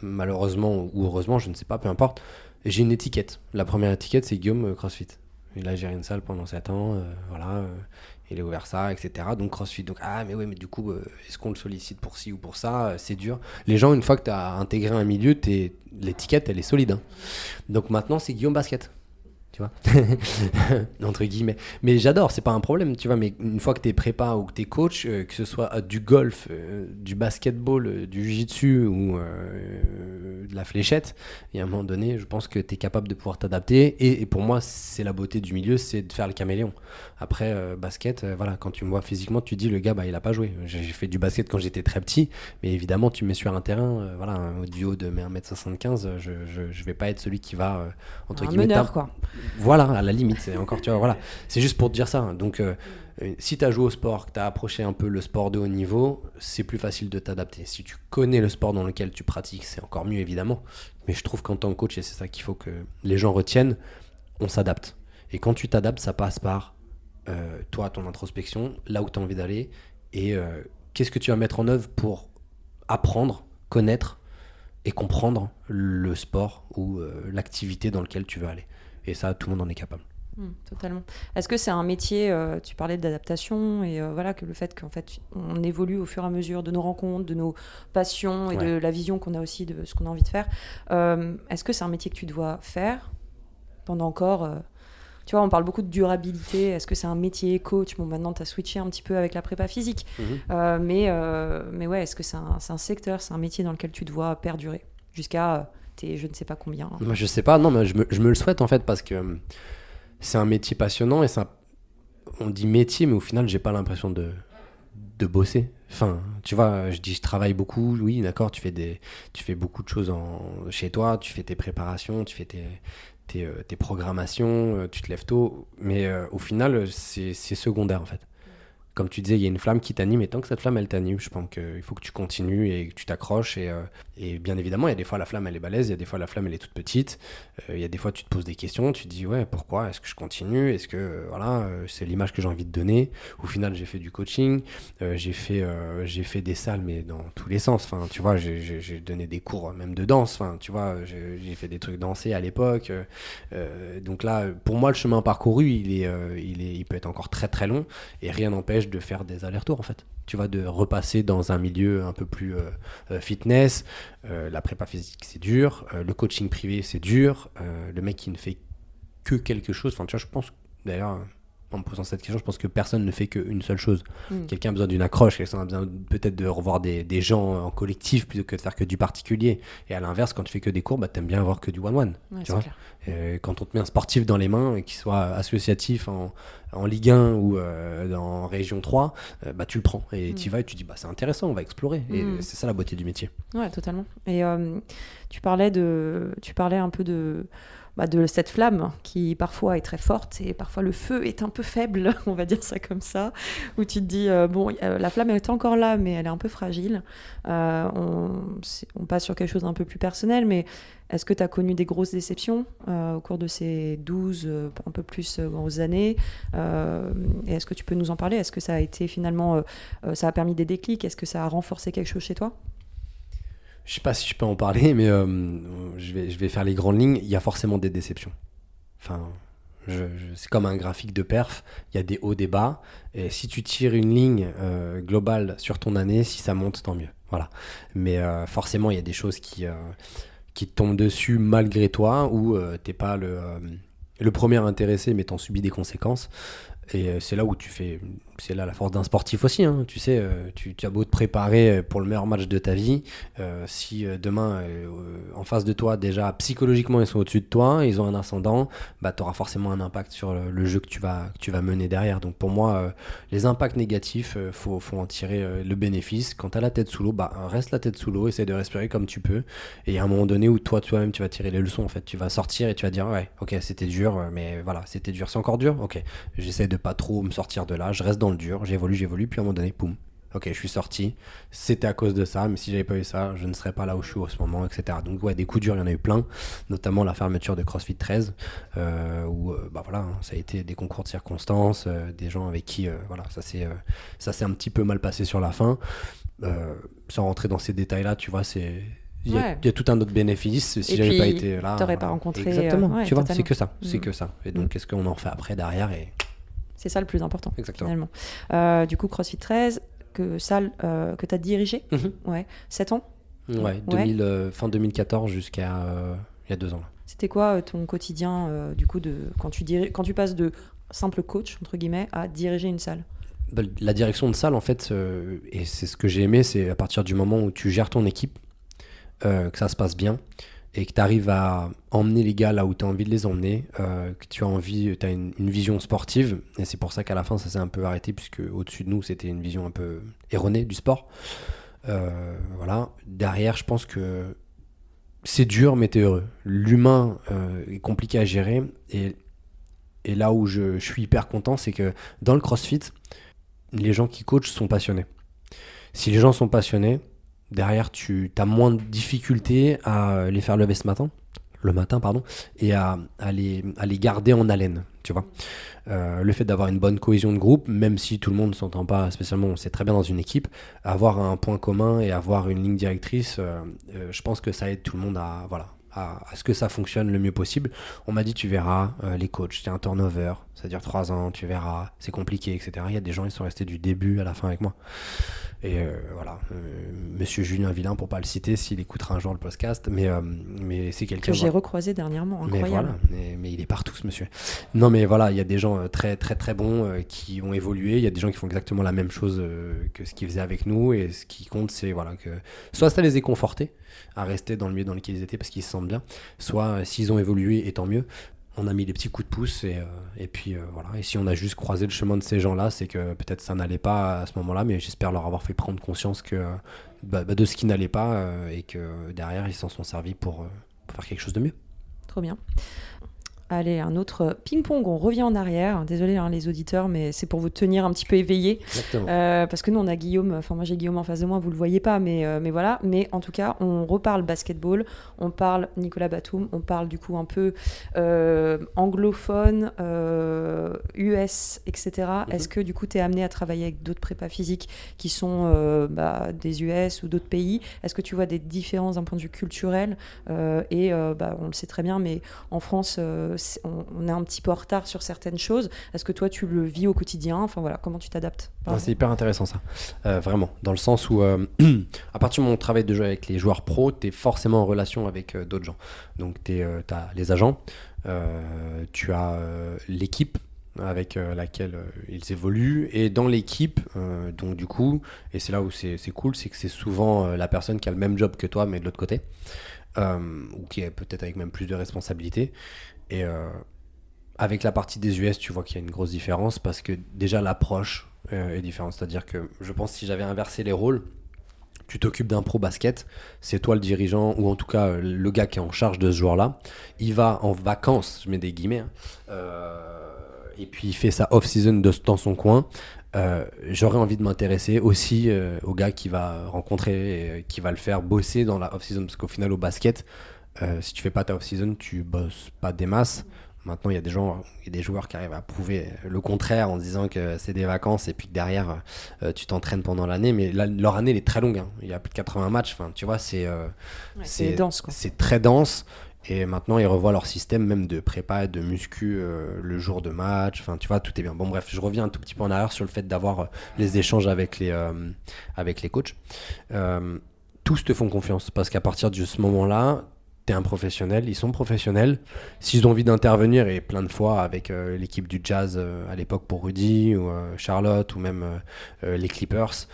malheureusement ou heureusement, je ne sais pas, peu importe, j'ai une étiquette. La première étiquette, c'est Guillaume CrossFit. Et là, j'ai une salle pendant 7 ans. voilà il a ouvert ça, etc. Donc CrossFit. Donc, ah, mais oui, mais du coup, euh, est-ce qu'on le sollicite pour ci ou pour ça euh, C'est dur. Les gens, une fois que tu as intégré un milieu, l'étiquette, elle est solide. Hein. Donc maintenant, c'est Guillaume Basket tu vois? Entre guillemets mais j'adore c'est pas un problème tu vois mais une fois que t'es prépa ou que t'es coach euh, que ce soit du golf du basketball du jiu-jitsu ou la fléchette. Y a un moment donné je pense que t'es capable de pouvoir t'adapter. Et, pour moi c'est la beauté du milieu c'est de faire le caméléon. Après basket voilà quand tu me vois physiquement tu dis le gars bah il a pas joué. J'ai fait du basket quand j'étais très petit. Mais évidemment tu me mets sur un terrain voilà du haut de 1m75 je, je, je, vais pas être celui qui va entre un guillemets meneur, quoi. Voilà, à la limite, c'est encore, tu vois, voilà. C'est juste pour te dire ça. Donc, euh, euh, si tu as joué au sport, que tu as approché un peu le sport de haut niveau, c'est plus facile de t'adapter. Si tu connais le sport dans lequel tu pratiques, c'est encore mieux, évidemment. Mais je trouve qu'en tant que coach, et c'est ça qu'il faut que les gens retiennent, on s'adapte. Et quand tu t'adaptes, ça passe par euh, toi, ton introspection, là où tu as envie d'aller, et qu'est-ce que tu vas mettre en œuvre pour apprendre, connaître et comprendre le sport ou l'activité dans lequel tu veux aller. Et ça, tout le monde en est capable. Hmm, totalement. Est-ce que c'est un métier, euh, tu parlais d'adaptation et euh, voilà que le fait qu'en fait on évolue au fur et à mesure de nos rencontres, de nos passions et de la vision qu'on a aussi de ce qu'on a envie de faire. Euh, est-ce que c'est un métier que tu dois faire pendant encore tu vois, on parle beaucoup de durabilité. Est-ce que c'est un métier coach? Bon, maintenant, tu as switché un petit peu avec la prépa physique. Mhm. mais, mais ouais, est-ce que c'est un, un, secteur, c'est un métier dans lequel tu dois perdurer jusqu'à je ne sais pas combien? Moi, je sais pas, non, mais je me, je me, le souhaite en fait parce que c'est un métier passionnant et ça, on dit métier, mais au final, j'ai pas l'impression de, de bosser. Enfin, tu vois, je dis je travaille beaucoup, oui, d'accord, tu fais des, tu fais beaucoup de choses en, chez toi, tu fais tes préparations, tu fais tes, tes, euh, programmations, euh, tu te lèves tôt, mais euh, au final, c'est secondaire en fait comme tu disais, il y a une flamme qui t'anime, et tant que cette flamme, elle t'anime, je pense qu'il faut que tu continues et que tu t'accroches. Et, euh, bien évidemment, il y a des fois, la flamme, elle est balèze, il y a des fois, la flamme, elle est toute petite. Euh, il y a des fois, tu te poses des questions, tu te dis, ouais, pourquoi Est-ce que je continue Est-ce que, euh, voilà, c'est l'image que j'ai envie de donner Au final, j'ai fait du coaching, j'ai fait, j'ai fait des salles, mais dans tous les sens. Enfin, tu vois, j'ai donné des cours même de danse. Enfin, tu vois, j'ai fait des trucs dansés à l'époque. donc là, pour moi, le chemin parcouru, il, est, il, est, il peut être encore très, très long, et rien n'empêche de faire des allers-retours en fait. Tu vois, de repasser dans un milieu un peu plus euh, euh, fitness. Euh, la prépa physique, c'est dur. le coaching privé, c'est dur. le mec qui ne fait que quelque chose. Enfin, tu vois, je pense d'ailleurs, en me posant cette question. Je pense que personne ne fait qu'une seule chose. Mm. Quelqu'un a besoin d'une accroche, quelqu'un a besoin peut-être de revoir des, des gens en collectif plutôt que de faire que du particulier. Et à l'inverse, quand tu fais que des cours, bah, t'aimes bien avoir que du one-one. Ouais. Euh, quand on te met un sportif dans les mains, et qu'il soit associatif en, en Ligue 1 ou euh, en Région 3, euh, bah, tu le prends et Mm. tu y vas et tu dis bah, c'est intéressant, on va explorer. Et Mm. c'est ça la beauté du métier. Ouais, totalement. Et euh, tu parlais de, tu parlais un peu de, bah, de cette flamme qui parfois est très forte et parfois le feu est un peu faible, on va dire ça comme ça, où tu te dis euh, bon, euh, la flamme est encore là, mais elle est un peu fragile. Euh, on, passe sur quelque chose d'un peu plus personnel, mais est-ce que tu as connu des grosses déceptions au cours de ces 12, euh, un peu plus grosses années est-ce que tu peux nous en parler? Est-ce que ça a été finalement, ça a permis des déclics? Est-ce que ça a renforcé quelque chose chez toi? Je sais pas si je peux en parler, mais euh, je, vais, je vais faire les grandes lignes. Il y a forcément des déceptions. Enfin, c'est comme un graphique de perf. Il y a des hauts, des bas. Et si tu tires une ligne euh, globale sur ton année, si ça monte, tant mieux. Voilà. Mais euh, forcément, il y a des choses qui, qui te tombent dessus malgré toi, euh, t'es pas le, le premier intéressé, mais t'en subis des conséquences. Et euh, c'est là où tu fais. C'est là la force d'un sportif aussi. hein. Tu sais, euh, tu, as beau te préparer pour le meilleur match de ta vie. euh, si euh, demain, euh, euh, en face de toi, déjà psychologiquement, ils sont au-dessus de toi, ils ont un ascendant, bah, tu auras forcément un impact sur le, jeu que tu, vas, tu vas mener derrière. Donc pour moi, euh, les impacts négatifs, il faut, faut en tirer euh, le bénéfice. Quand tu as la tête sous l'eau, bah, reste la tête sous l'eau, essaie de respirer comme tu peux. Et a un moment donné où toi, toi-même, tu vas tirer les leçons. En fait, tu vas sortir et tu vas dire, ouais, ok, c'était dur, euh, mais voilà, c'était dur. C'est encore dur Ok, j'essaie de pas trop me sortir de là, je reste dans le dur, j'évolue, j'évolue, puis à un moment donné, poum. Ok, je suis sorti. C'était à cause de ça, mais si j'avais pas eu ça, je ne serais pas là où je suis en ce moment, etc. Donc ouais, des coups durs, il y en a eu plein, notamment la fermeture de CrossFit 13, euh, où euh, bah voilà, hein, ça a été des concours de circonstances, euh, des gens avec qui euh, voilà, ça s'est ça s'est un petit peu mal passé sur la fin. Sans rentrer dans ces détails-là, tu vois, c'est il y, a- Ouais. il y a tout un autre bénéfice. Si j'avais pas été là, t'aurais pas voilà. rencontré, Exactement. euh, ouais, tu vois, c'est que ça, c'est Mm. que ça. Et donc, qu'est-ce qu'on en fait après derrière et C'est ça le plus important, exactement. finalement. Euh, du coup, CrossFit 13, que salle euh, que tu as dirigée, Mhm. ouais, 7 ans. Ouais, 2000, euh, fin 2014 jusqu'à il y a deux ans. C'était quoi ton quotidien, du coup, de, quand, tu diri- quand tu passes de simple coach, entre guillemets, à diriger une salle? Bah, La direction de salle, en fait, euh, et c'est ce que j'ai aimé, c'est à partir du moment où tu gères ton équipe, euh, que ça se passe bien, et que tu arrives à emmener les gars là où tu as envie de les emmener, euh, que tu as envie, tu as une, vision sportive, et c'est pour ça qu'à la fin, ça s'est un peu arrêté, puisque au-dessus de nous, c'était une vision un peu erronée du sport. Euh, voilà. Derrière, je pense que c'est dur, mais t'es heureux. L'humain euh, est compliqué à gérer, et, là où je suis hyper content, c'est que dans le CrossFit, les gens qui coachent sont passionnés. Si les gens sont passionnés, derrière, tu as moins de difficultés à les faire lever ce matin, le matin, pardon, et à, à les, garder en haleine, tu vois. Euh, le fait d'avoir une bonne cohésion de groupe, même si tout le monde ne s'entend pas spécialement, on sait très bien dans une équipe, avoir un point commun et avoir une ligne directrice, euh, euh, je pense que ça aide tout le monde à, voilà, à, ce que ça fonctionne le mieux possible. On m'a dit, tu verras, les coachs, c'est un turnover, ça dure trois ans, tu verras, c'est compliqué, etc. Il y a des gens, ils sont restés du début à la fin avec moi. Et euh, voilà, euh, Monsieur Julien Villain, pour pas le citer, s'il écoutera un jour le podcast, mais, euh, mais c'est quelqu'un. que j'ai recroisé dernièrement, Mais incroyable. voilà, mais, mais il est partout ce monsieur. Non mais voilà, il y a des gens très très très bons qui ont évolué, il y a des gens qui font exactement la même chose que ce qu'ils faisaient avec nous et ce qui compte c'est voilà que soit ça les ait confortés à rester dans le milieu dans lequel ils étaient parce qu'ils se sentent bien, soit s'ils ont évolué et tant mieux. On a mis des petits coups de pouce et, euh, puis euh, voilà. Et si on a juste croisé le chemin de ces gens-là, c'est que peut-être ça n'allait pas à ce moment-là, mais j'espère leur avoir fait prendre conscience que bah, bah, de ce qui n'allait pas euh, et que derrière ils s'en sont servis pour faire quelque chose de mieux. Trop bien. Allez, un autre ping-pong, on revient en arrière. Désolé hein, les auditeurs, mais c'est pour vous tenir un petit peu éveillés. Exactement. Euh, parce que nous, on a Guillaume, enfin moi j'ai Guillaume en face de moi, vous le voyez pas, mais, euh, mais voilà. Mais en tout cas, on reparle basketball, on parle Nicolas Batum, on parle du coup un peu euh, anglophone, euh, US, etc. Mhm. Est-ce que du coup, tu es amené à travailler avec d'autres prépas physiques qui sont euh, bah, des US ou d'autres pays? Est-ce que tu vois des différences d'un point de vue culturel? Euh, Et euh, bah, on le sait très bien, mais en France, euh, on, est un petit peu en retard sur certaines choses. Est-ce que toi, tu le vis au quotidien? Enfin voilà, comment tu t'adaptes? Ah, c'est hyper intéressant ça, Euh, vraiment, dans le sens où euh, à partir du moment où on travaille de jeu avec les joueurs pros, tu es forcément en relation avec euh, d'autres gens. Donc tu as les agents, tu as l'équipe, avec laquelle ils évoluent. Et dans l'équipe, donc du coup, et c'est là où c'est cool, c'est que c'est souvent la personne qui a le même job que toi, mais de l'autre côté, ou qui est peut-être avec même plus de responsabilités. Et avec la partie des US, tu vois qu'il y a une grosse différence parce que déjà l'approche est différente. C'est-à-dire que je pense que si j'avais inversé les rôles, tu t'occupes d'un pro basket, c'est toi le dirigeant, ou en tout cas le gars qui est en charge de ce joueur-là. Il va en vacances, je mets des guillemets, hein, euh, et puis il fait sa off-season dans son coin. Euh, j'aurais envie de m'intéresser aussi euh, au gars qui va rencontrer et qui va le faire bosser dans la off-season, parce qu'au final, au basket, si tu fais pas ta off-season, tu bosses pas des masses. Maintenant, il y a des gens, il y a des joueurs qui arrivent à prouver le contraire en disant que c'est des vacances et puis que derrière euh, tu t'entraînes pendant l'année. Mais leur année elle est très longue. Hein. Il y a plus de 80 matchs. Enfin, tu vois, c'est euh, c'est dense. C'est très dense. Et maintenant, ils revoient leur système même de prépa et de muscu euh, le jour de match. Enfin, tu vois, tout est bien. Bon, bref, je reviens un tout petit peu en arrière sur le fait d'avoir les échanges avec les, avec les coachs. tous te font confiance parce qu'à partir de ce moment-là, un professionnel, ils sont professionnels. S'ils ont envie d'intervenir, et plein de fois avec euh, l'équipe du jazz euh, à l'époque pour Rudy, ou euh, Charlotte, ou même les Clippers,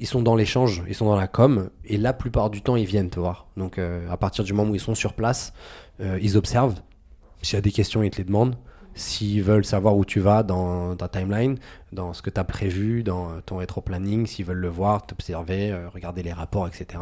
ils sont dans l'échange, ils sont dans la com, et la plupart du temps, ils viennent te voir. Donc à partir du moment où ils sont sur place, ils observent. S'il y a des questions, ils te les demandent. S'ils veulent savoir où tu vas dans ta timeline, dans ce que tu as prévu, dans ton rétro-planning, s'ils veulent le voir, t'observer, regarder les rapports, etc.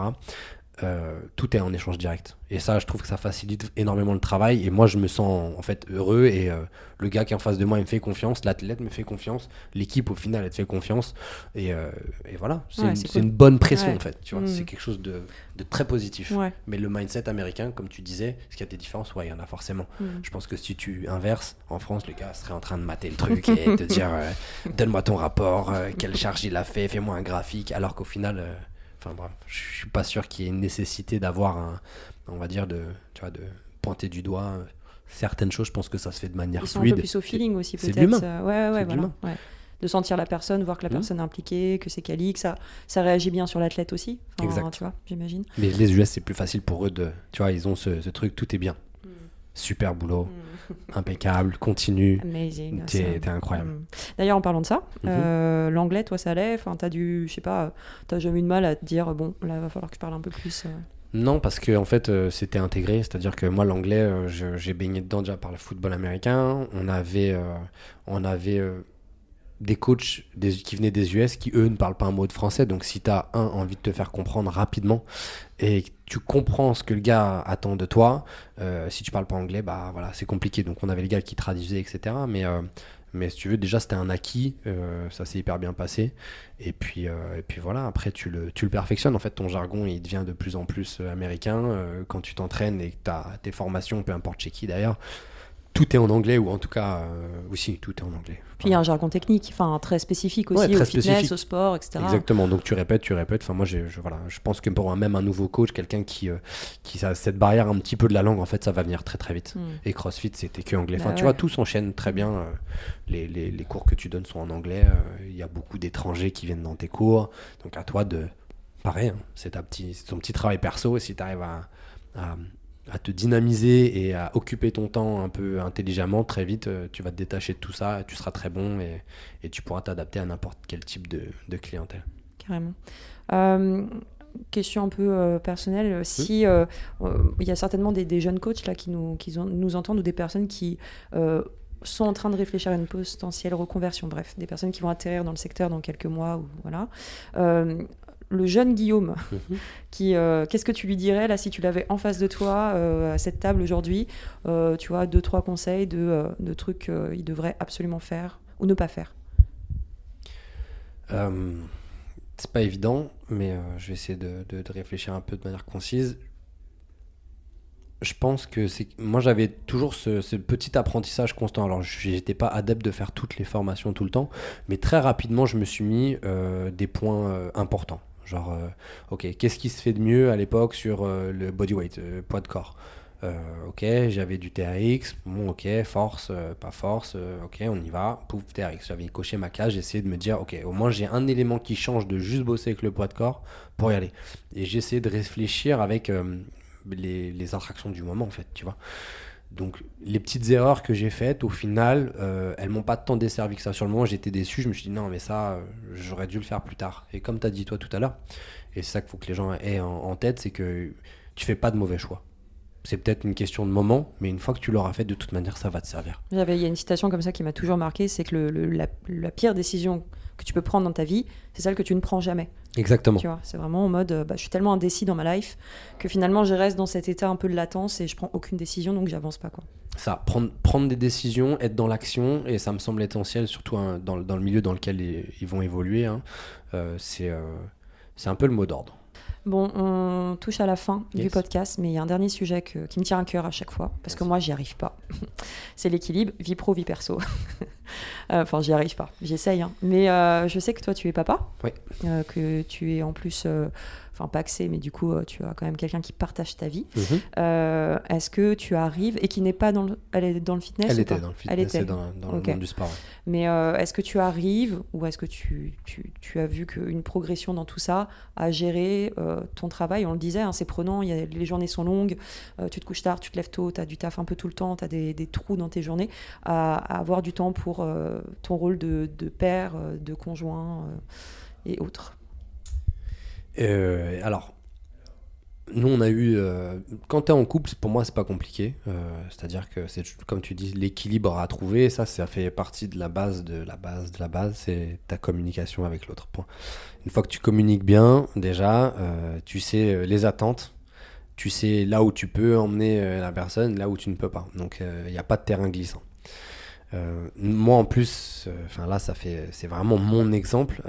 Euh, tout est en échange direct. Et ça, je trouve que ça facilite énormément le travail. Et moi, je me sens en fait heureux. Et euh, le gars qui est en face de moi, il me fait confiance. L'athlète me fait confiance. L'équipe, au final, elle te fait confiance. Et, euh, et voilà, c'est une, bonne pression en fait. Tu vois, mm. c'est quelque chose de, de très positif. Mais le mindset américain, comme tu disais, est-ce qu'il y a des différences Ouais, il y en a forcément. Mm. Je pense que si tu inverses, en France, le gars serait en train de mater le truc et te dire donne-moi ton rapport, quelle charge il a fait, fais-moi un graphique. Alors qu'au final Enfin bref, je suis pas sûr qu'il y ait une nécessité d'avoir un, on va dire, de, tu vois, de pointer du doigt certaines choses. Je pense que ça se fait de manière Ils sont fluide. Un peu plus au feeling aussi peut-être. C'est l'humain. Ouais, ouais, voilà. De sentir la personne, voir que la mmh. personne est impliquée, que c'est quali, que ça, ça réagit bien sur l'athlète aussi. exact. Tu vois, j'imagine. Mais les US, c'est plus facile pour eux de, tu vois, ils ont ce, ce truc, tout est bien. Mmh. Super boulot. Mmh. Impeccable, continu. Amazing. T'es incroyable. Mm. D'ailleurs, en parlant de ça, mhm. euh, l'anglais, toi, ça allait? Enfin, t'as dû, je sais pas, t'as jamais eu de mal à te dire, bon, là, il va falloir que je parle un peu plus. Euh. Non, parce que en fait, euh, c'était intégré. C'est-à-dire que moi, l'anglais, j'ai baigné dedans déjà par le football américain. On avait, on avait des coachs qui venaient des US qui, eux, ne parlent pas un mot de français. Donc, si tu as, un, envie de te faire comprendre rapidement et tu comprends ce que le gars attend de toi, euh, si tu parles pas anglais, bah voilà, c'est compliqué. Donc, on avait les gars qui traduisaient, etc. Mais, euh, mais si tu veux, déjà, c'était un acquis. Euh, ça s'est hyper bien passé. Et puis, et puis voilà, après, tu le, tu le perfectionnes. En fait, ton jargon, il devient de plus en plus américain. quand tu t'entraînes et que tu as tes formations, peu importe chez qui d'ailleurs, tout est en anglais, ou en tout cas, euh, aussi, tout est en anglais. Puis il y a un jargon technique, enfin très spécifique aussi, au fitness, au sport, etc. Exactement, donc tu répètes, tu répètes. Enfin, moi, je, voilà, je pense que pour un, même un nouveau coach, quelqu'un qui, euh, qui a cette barrière un petit peu de la langue, en fait, ça va venir très très vite. Hmm. Et CrossFit, c'était que anglais. Enfin, bah tu vois, tout s'enchaîne très bien. Euh, les, les, les, cours que tu donnes sont en anglais. Il y a beaucoup d'étrangers qui viennent dans tes cours. Donc à toi de. Pareil, hein, c'est petit, ton petit travail perso. Si tu arrives à, à à te dynamiser et à occuper ton temps un peu intelligemment, très vite, euh, tu vas te détacher de tout ça, tu seras très bon et, et tu pourras t'adapter à n'importe quel type de, de, clientèle. Carrément. Euh, question un peu euh, personnelle, si il y a certainement des, des, jeunes coachs là qui nous, qui nous entendent ou des personnes qui sont en train de réfléchir à une potentielle reconversion, bref, des personnes qui vont atterrir dans le secteur dans quelques mois ou voilà le jeune Guillaume, mhm. qui, euh, qu'est-ce que tu lui dirais là si tu l'avais en face de toi euh, à cette table aujourd'hui euh, Tu vois, deux, trois conseils de, de trucs qu'il devrait absolument faire ou ne pas faire? C'est pas évident, mais je vais essayer de, de, réfléchir un peu de manière concise. Je pense que c'est. Moi, j'avais toujours ce, ce, petit apprentissage constant. Alors, j'étais pas adepte de faire toutes les formations tout le temps, mais très rapidement, je me suis mis des points importants. Genre, euh, ok, qu'est-ce qui se fait de mieux à l'époque sur euh, le bodyweight, euh, poids de corps? Ok, j'avais du TRX, bon, ok, force, pas force, ok, on y va, pouf, TRX. J'avais coché ma cage, j'essayais de me dire, ok, au moins j'ai un élément qui change de juste bosser avec le poids de corps pour y aller. Et j'essayais de réfléchir avec les, les, attractions du moment, en fait, tu vois. Donc les petites erreurs que j'ai faites, au final, euh, elles m'ont pas tant desservi que ça. Sur le moment, j'étais déçu. Je me suis dit non, mais ça, euh, j'aurais dû le faire plus tard. Et comme tu as dit toi tout à l'heure, et c'est ça qu'il faut que les gens aient en, tête, c'est que tu fais pas de mauvais choix. C'est peut-être une question de moment, mais une fois que tu l'auras fait, de toute manière, ça va te servir. Il y a une citation comme ça qui m'a toujours marqué, c'est que la, pire décision que tu peux prendre dans ta vie, c'est celle que tu ne prends jamais. Exactement. Tu vois, c'est vraiment en mode, euh, bah, je suis tellement indécis dans ma life que finalement, je reste dans cet état un peu de latence et je prends aucune décision, donc j'avance pas, quoi. Ça, prendre, prendre des décisions, être dans l'action, et ça me semble essentiel, surtout hein, dans, dans, le milieu dans lequel ils, vont évoluer. Hein. Euh, c'est euh, c'est un peu le mot d'ordre. Bon, on touche à la fin du podcast, mais il y a un dernier sujet qui me tient à cœur à chaque fois, parce que moi, j'y arrive pas. c'est l'équilibre vie pro, vie perso. Euh, enfin, j'y arrive pas. J'essaye. Hein. Mais euh, je sais que toi, tu es papa. Oui. Euh, que tu es en plus enfin pas accès, mais du coup, euh, tu as quand même quelqu'un qui partage ta vie. Mhm. Euh, est-ce que tu arrives, et qui n'est pas dans le, elle est dans le fitness Elle était dans le fitness, elle était dans, le monde du sport. Mais euh, est-ce que tu arrives, ou est-ce que tu, tu, tu, as vu qu'une progression dans tout ça, à gérer ton travail? On le disait, hein, c'est prenant, y a, les journées sont longues, tu te couches tard, tu te lèves tôt, tu as du taf un peu tout le temps, tu as des, des, trous dans tes journées, à, avoir du temps pour ton rôle de, de père, de conjoint et autres. Euh, alors, nous, on a eu. Euh, quand tu es en couple, pour moi, c'est pas compliqué. Euh, c'est-à-dire que, c'est comme tu dis, l'équilibre à trouver, ça, ça fait partie de la base de la base de la base, c'est ta communication avec l'autre. Une fois que tu communiques bien, déjà, tu sais les attentes, tu sais là où tu peux emmener la personne, là où tu ne peux pas. Donc, il n'y a pas de terrain glissant. moi, en plus, enfin là, c'est vraiment mon exemple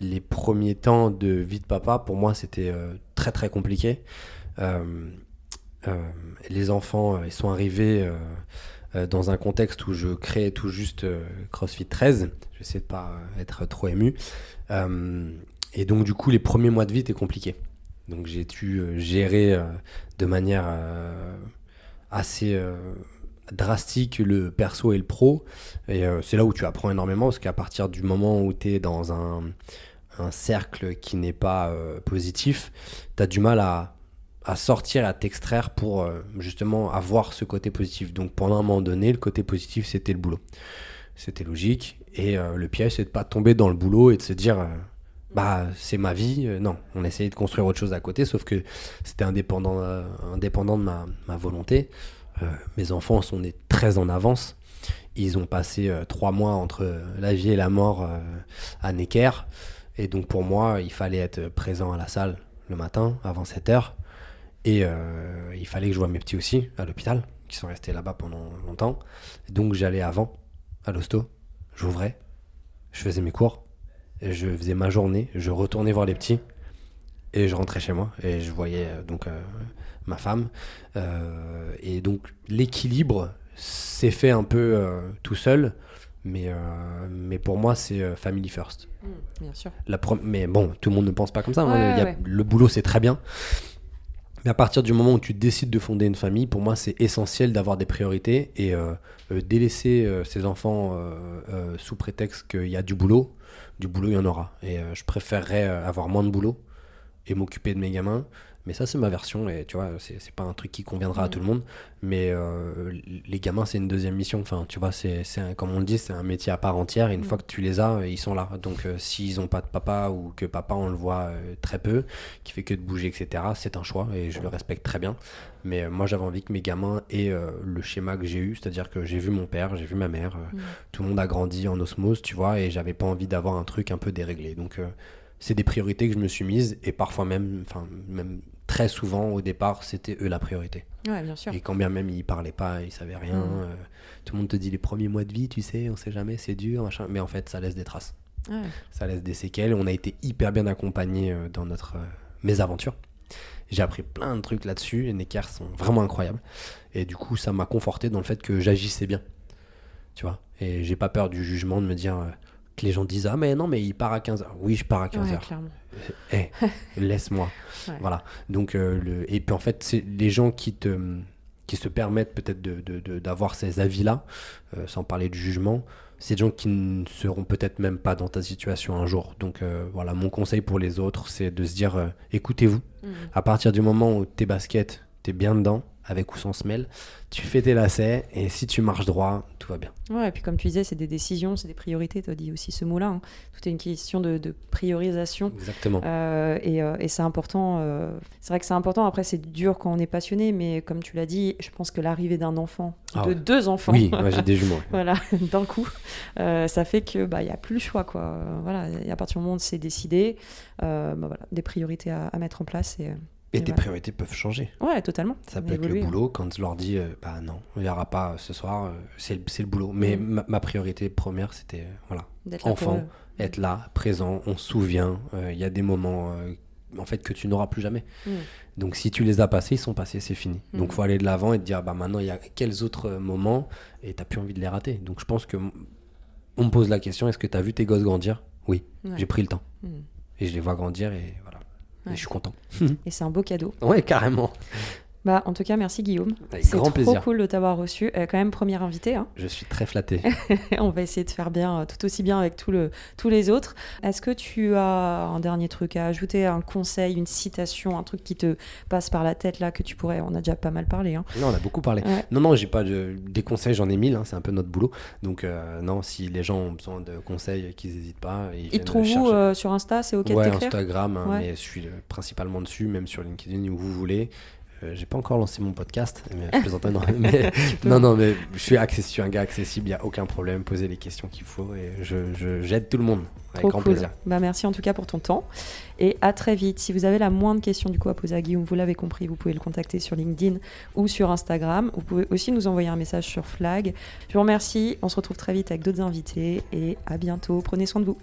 les premiers temps de vie de papa, pour moi, c'était euh, très très compliqué. Euh, euh, les enfants, ils sont arrivés dans un contexte où je créais tout juste CrossFit 13. J'essaie de pas être trop ému. et donc, du coup, les premiers mois de vie étaient compliqués. Donc, j'ai dû gérer de manière assez drastique le perso et le pro. Et euh, c'est là où tu apprends énormément, parce qu'à partir du moment où tu es dans un, un, cercle qui n'est pas euh, positif, tu as du mal à, à sortir, à t'extraire pour euh, justement avoir ce côté positif. Donc pendant un moment donné, le côté positif, c'était le boulot. C'était logique. Et le piège, c'est de pas tomber dans le boulot et de se dire bah c'est ma vie. non, on essayait de construire autre chose à côté, sauf que c'était indépendant, indépendant de ma, ma volonté. Euh, mes enfants sont nés très en avance. Ils ont passé euh, trois mois entre la vie et la mort euh, à Necker. Et donc pour moi, il fallait être présent à la salle le matin avant 7 heures. Et il fallait que je voie mes petits aussi à l'hôpital, qui sont restés là-bas pendant longtemps. donc j'allais avant, à l'hosto, j'ouvrais, je faisais mes cours, je faisais ma journée, je retournais voir les petits, et je rentrais chez moi, et je voyais donc ma femme. Euh, et donc l'équilibre s'est fait un peu euh, tout seul. Mais, euh, mais pour moi, c'est family first. Mmh, bien sûr. La mais bon, tout le monde ne pense pas comme ça. Hein. Le boulot, c'est très bien. Mais à partir du moment où tu décides de fonder une famille, pour moi, c'est essentiel d'avoir des priorités et délaisser ses enfants sous prétexte qu'il y a du boulot. Du boulot, il y en aura. Et je préférerais avoir moins de boulot et m'occuper de mes gamins mais ça, c'est ma version, et tu vois, c'est pas un truc qui conviendra à tout le monde. Mais euh, les gamins, c'est une deuxième mission. Enfin, tu vois, c'est comme on le dit, c'est un métier à part entière. Et une mm. fois que tu les as, ils sont là. Donc, euh, s'ils n'ont pas de papa ou que papa, on le voit euh, très peu, qui fait que de bouger, etc., c'est un choix et je le respecte très bien. Mais moi, j'avais envie que mes gamins aient le schéma que j'ai eu, c'est-à-dire que j'ai vu mon père, j'ai vu ma mère, mm. tout le monde a grandi en osmose, tu vois, et j'avais pas envie d'avoir un truc un peu déréglé. Donc, c'est des priorités que je me suis mises et parfois même, enfin, même très souvent au départ c'était eux la priorité. Ouais, bien sûr. Et quand bien même ils parlaient pas, ils savaient rien, mm. euh, tout le monde te dit les premiers mois de vie, tu sais, on sait jamais, c'est dur, machin. mais en fait ça laisse des traces. Ça laisse des séquelles. On a été hyper bien accompagnés euh, dans notre euh, mésaventure. J'ai appris plein de trucs là-dessus. Les Neckers sont vraiment incroyables. Et du coup, ça m'a conforté dans le fait que j'agissais bien. Tu vois? Et j'ai pas peur du jugement de me dire que les gens disent Ah, mais non, mais il part à 15h. Oui, je pars à 15h. Eh, laisse-moi. Voilà. Donc, euh, le... et puis en fait, c'est les gens qui te qui se permettent peut-être d'avoir de, de, ces avis-là, euh, sans parler du jugement, c'est des gens qui ne seront peut-être même pas dans ta situation un jour. Donc euh, voilà, mon conseil pour les autres, c'est de se dire écoutez-vous. Mmh. À partir du moment où tes baskets, tu es bien dedans, avec ou sans semelle, tu fais tes lacets et si tu marches droit, tout va bien. Ouais, et puis comme tu disais, c'est des décisions, c'est des priorités, tu as dit aussi ce mot-là. hein. Tout est une question de, de priorisation. Exactement. Euh, et, euh, et c'est important. euh, c'est vrai que c'est important. Après, c'est dur quand on est passionné, mais comme tu l'as dit, je pense que l'arrivée d'un enfant, Ah de ouais. deux enfants, Oui, moi j'ai des jumeaux. voilà, d'un coup, ça fait que bah il y a plus le choix quoi. Voilà, et à partir du moment où c'est décidé, bah, voilà, des priorités à, à mettre en place et Et Et tes voilà. priorités peuvent changer. ouais, totalement. Ça peut être le hein. boulot quand je leur dis euh, bah non, il n'y aura pas ce soir, euh, c'est le, boulot. Mais Mm. ma, ma priorité première c'était euh, voilà, enfant, être là, présent, on se souvient. euh, Il y a des moments euh, en fait que tu n'auras plus jamais. Mm. Donc si tu les as passés, ils sont passés, c'est fini. Mm. Donc faut aller de l'avant et te dire bah maintenant il y a quels autres euh, moments et t'as plus envie de les rater. Donc je pense que on me pose la question est-ce que tu as vu tes gosses grandir? Oui, Ouais. j'ai pris le temps Mm. et je les vois grandir et. Ouais. Je suis content. Et c'est un beau cadeau. Ouais, carrément. Bah, en tout cas, merci Guillaume. Avec C'est grand trop plaisir. cool de t'avoir reçu. Euh, quand même, première invité. hein. Je suis très flatté. On va essayer de faire bien, euh, tout aussi bien avec tout le, tous les autres. Est-ce que tu as un dernier truc à ajouter, un conseil, une citation, un truc qui te passe par la tête là que tu pourrais On a déjà pas mal parlé. Hein. non, on a beaucoup parlé. Ouais. Non, non, j'ai pas de... des conseils, j'en ai mille, hein, c'est un peu notre boulot. Donc, euh, non, si les gens ont besoin de conseils, qu'ils n'hésitent pas. Ils Ils te trouvent où euh, sur Insta C'est ok Ouais, Instagram, hein, Ouais. mais je suis principalement dessus, même sur LinkedIn où vous voulez. Euh, j'ai pas encore lancé mon podcast, mais je plaisante, non, mais, non, non, mais je suis, access- je suis un gars accessible, il n'y a aucun problème, posez les questions qu'il faut et je, je- j'aide tout le monde avec Trop grand cool. plaisir. Bah, merci en tout cas pour ton temps. Et à très vite. Si vous avez la moindre question du coup à poser à Guillaume, vous l'avez compris, vous pouvez le contacter sur LinkedIn ou sur Instagram. Vous pouvez aussi nous envoyer un message sur Flag. Je vous remercie. On se retrouve très vite avec d'autres invités et à bientôt. Prenez soin de vous.